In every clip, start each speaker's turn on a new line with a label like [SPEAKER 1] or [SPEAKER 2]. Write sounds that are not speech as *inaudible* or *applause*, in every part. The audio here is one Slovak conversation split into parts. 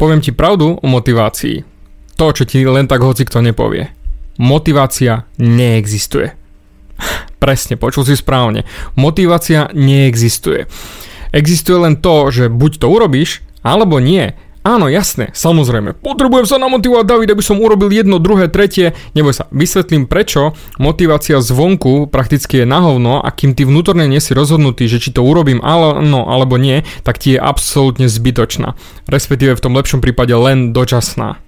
[SPEAKER 1] poviem ti pravdu o motivácii. To, čo ti len tak hoci kto nepovie. Motivácia neexistuje. *laughs* Presne, počul si správne. Motivácia neexistuje. Existuje len to, že buď to urobíš, alebo nie. Áno, jasné, samozrejme. Potrebujem sa namotivovať, David, aby som urobil jedno, druhé, tretie. Neboj sa, vysvetlím prečo. Motivácia zvonku prakticky je na hovno a kým ty vnútorne nie si rozhodnutý, že či to urobím áno alebo nie, tak ti je absolútne zbytočná. Respektíve v tom lepšom prípade len dočasná.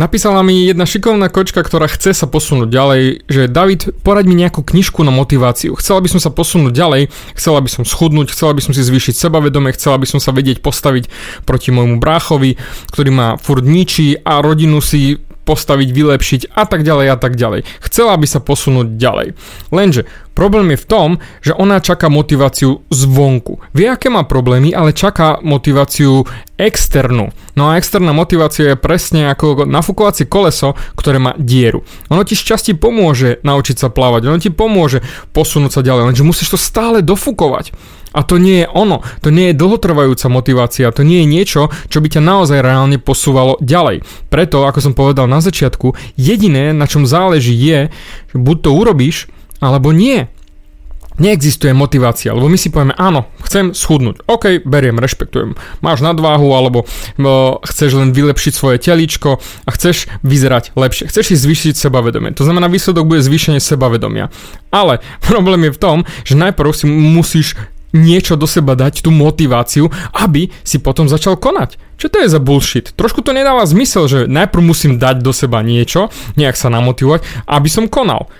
[SPEAKER 1] Napísala mi jedna šikovná kočka, ktorá chce sa posunúť ďalej, že David, poraď mi nejakú knižku na motiváciu. Chcela by som sa posunúť ďalej, chcela by som schudnúť, chcela by som si zvýšiť sebavedomie, chcela by som sa vedieť postaviť proti môjmu bráchovi, ktorý ma furt ničí a rodinu si postaviť, vylepšiť a tak ďalej a tak ďalej. Chcela by sa posunúť ďalej. Lenže problém je v tom, že ona čaká motiváciu zvonku. Vie, aké má problémy, ale čaká motiváciu externú. No a externá motivácia je presne ako nafúkovacie koleso, ktoré má dieru. Ono ti šťastie pomôže naučiť sa plávať, ono ti pomôže posunúť sa ďalej, lenže musíš to stále dofúkovať. A to nie je ono, to nie je dlhotrvajúca motivácia, to nie je niečo, čo by ťa naozaj reálne posúvalo ďalej. Preto, ako som povedal na začiatku, jediné, na čom záleží je, že buď to urobíš, alebo nie. Neexistuje motivácia, lebo my si povieme, áno, chcem schudnúť. OK, beriem, rešpektujem. Máš nadváhu, alebo o, chceš len vylepšiť svoje telíčko a chceš vyzerať lepšie. Chceš si zvýšiť sebavedomie. To znamená, výsledok bude zvýšenie sebavedomia. Ale *laughs* problém je v tom, že najprv si musíš niečo do seba dať, tú motiváciu, aby si potom začal konať. Čo to je za bullshit? Trošku to nedáva zmysel, že najprv musím dať do seba niečo, nejak sa namotivovať, aby som konal.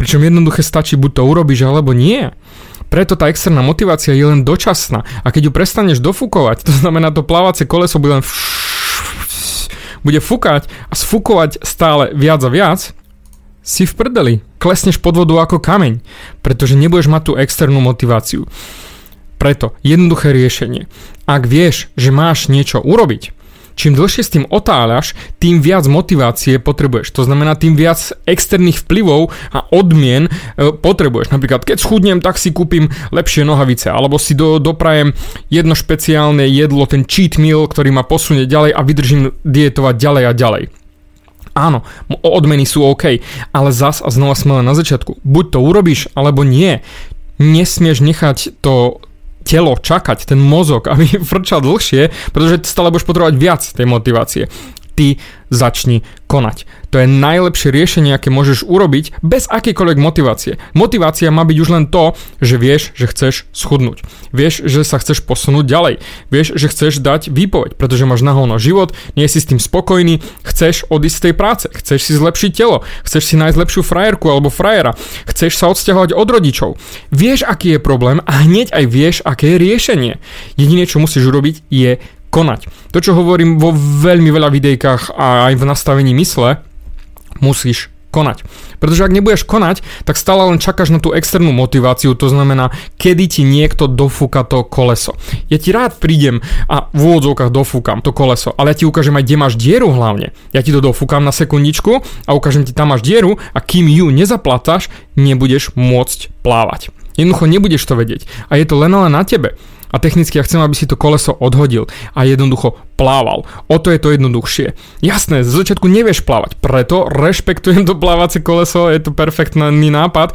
[SPEAKER 1] Pričom jednoduché stačí, buď to urobíš, alebo nie. Preto tá externá motivácia je len dočasná. A keď ju prestaneš dofúkovať, *laughs* to znamená to plávacie koleso bude len *laughs* bude fúkať a sfúkovať stále viac a viac, si v prdeli. Klesneš pod vodu ako kameň, pretože nebudeš mať tú externú motiváciu. Preto jednoduché riešenie. Ak vieš, že máš niečo urobiť, čím dlhšie s tým otáľaš, tým viac motivácie potrebuješ. To znamená, tým viac externých vplyvov a odmien e, potrebuješ. Napríklad, keď schudnem, tak si kúpim lepšie nohavice, alebo si do, doprajem jedno špeciálne jedlo, ten cheat meal, ktorý ma posunie ďalej a vydržím dietovať ďalej a ďalej. Áno, odmeny sú OK, ale zas a znova sme len na začiatku. Buď to urobíš, alebo nie. Nesmieš nechať to telo čakať, ten mozog, *laughs* aby frčal dlhšie, pretože stále budeš potrebovať viac tej motivácie. Ty začni konať. To je najlepšie riešenie, aké môžeš urobiť bez akýkoľvek motivácie. Motivácia má byť už len to, že vieš, že chceš schudnúť. Vieš, že sa chceš posunúť ďalej. Vieš, že chceš dať výpoveď, pretože máš nahovno život, nie si s tým spokojný, chceš odísť z tej práce, chceš si zlepšiť telo, chceš si nájsť lepšiu frajerku alebo frajera, chceš sa odsťahovať od rodičov. Vieš, aký je problém a hneď aj vieš, aké je riešenie. Jediné, čo musíš urobiť, je konať. To, čo hovorím vo veľmi veľa videjkách a aj v nastavení mysle, musíš konať. Pretože ak nebudeš konať, tak stále len čakáš na tú externú motiváciu, to znamená, kedy ti niekto dofúka to koleso. Ja ti rád prídem a v úvodzovkách dofúkam to koleso, ale ja ti ukážem aj, kde máš dieru hlavne. Ja ti to dofúkam na sekundičku a ukážem ti, tam máš dieru a kým ju nezaplatáš, nebudeš môcť plávať. Jednoducho nebudeš to vedieť. A je to len len na tebe a technicky ja chcem, aby si to koleso odhodil a jednoducho plával. O to je to jednoduchšie. Jasné, z začiatku nevieš plávať, preto rešpektujem to plávacie koleso, je to perfektný nápad,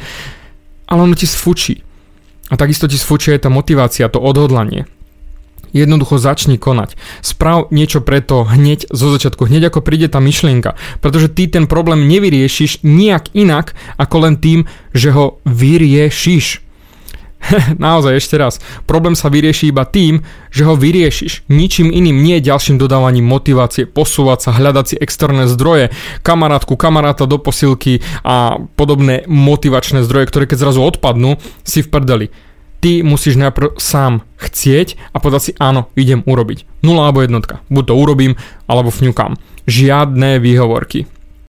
[SPEAKER 1] ale ono ti sfučí. A takisto ti sfučí aj tá motivácia, to odhodlanie. Jednoducho začni konať. Sprav niečo preto hneď zo začiatku, hneď ako príde tá myšlienka. Pretože ty ten problém nevyriešiš nijak inak, ako len tým, že ho vyriešiš. *laughs* Naozaj ešte raz, problém sa vyrieši iba tým, že ho vyriešiš. Ničím iným, nie ďalším dodávaním motivácie, posúvať sa, hľadať si externé zdroje, kamarátku, kamaráta do posilky a podobné motivačné zdroje, ktoré keď zrazu odpadnú, si v prdeli. Ty musíš najprv sám chcieť a povedať si áno, idem urobiť. Nula alebo jednotka. Buď to urobím, alebo fňukám. Žiadne výhovorky.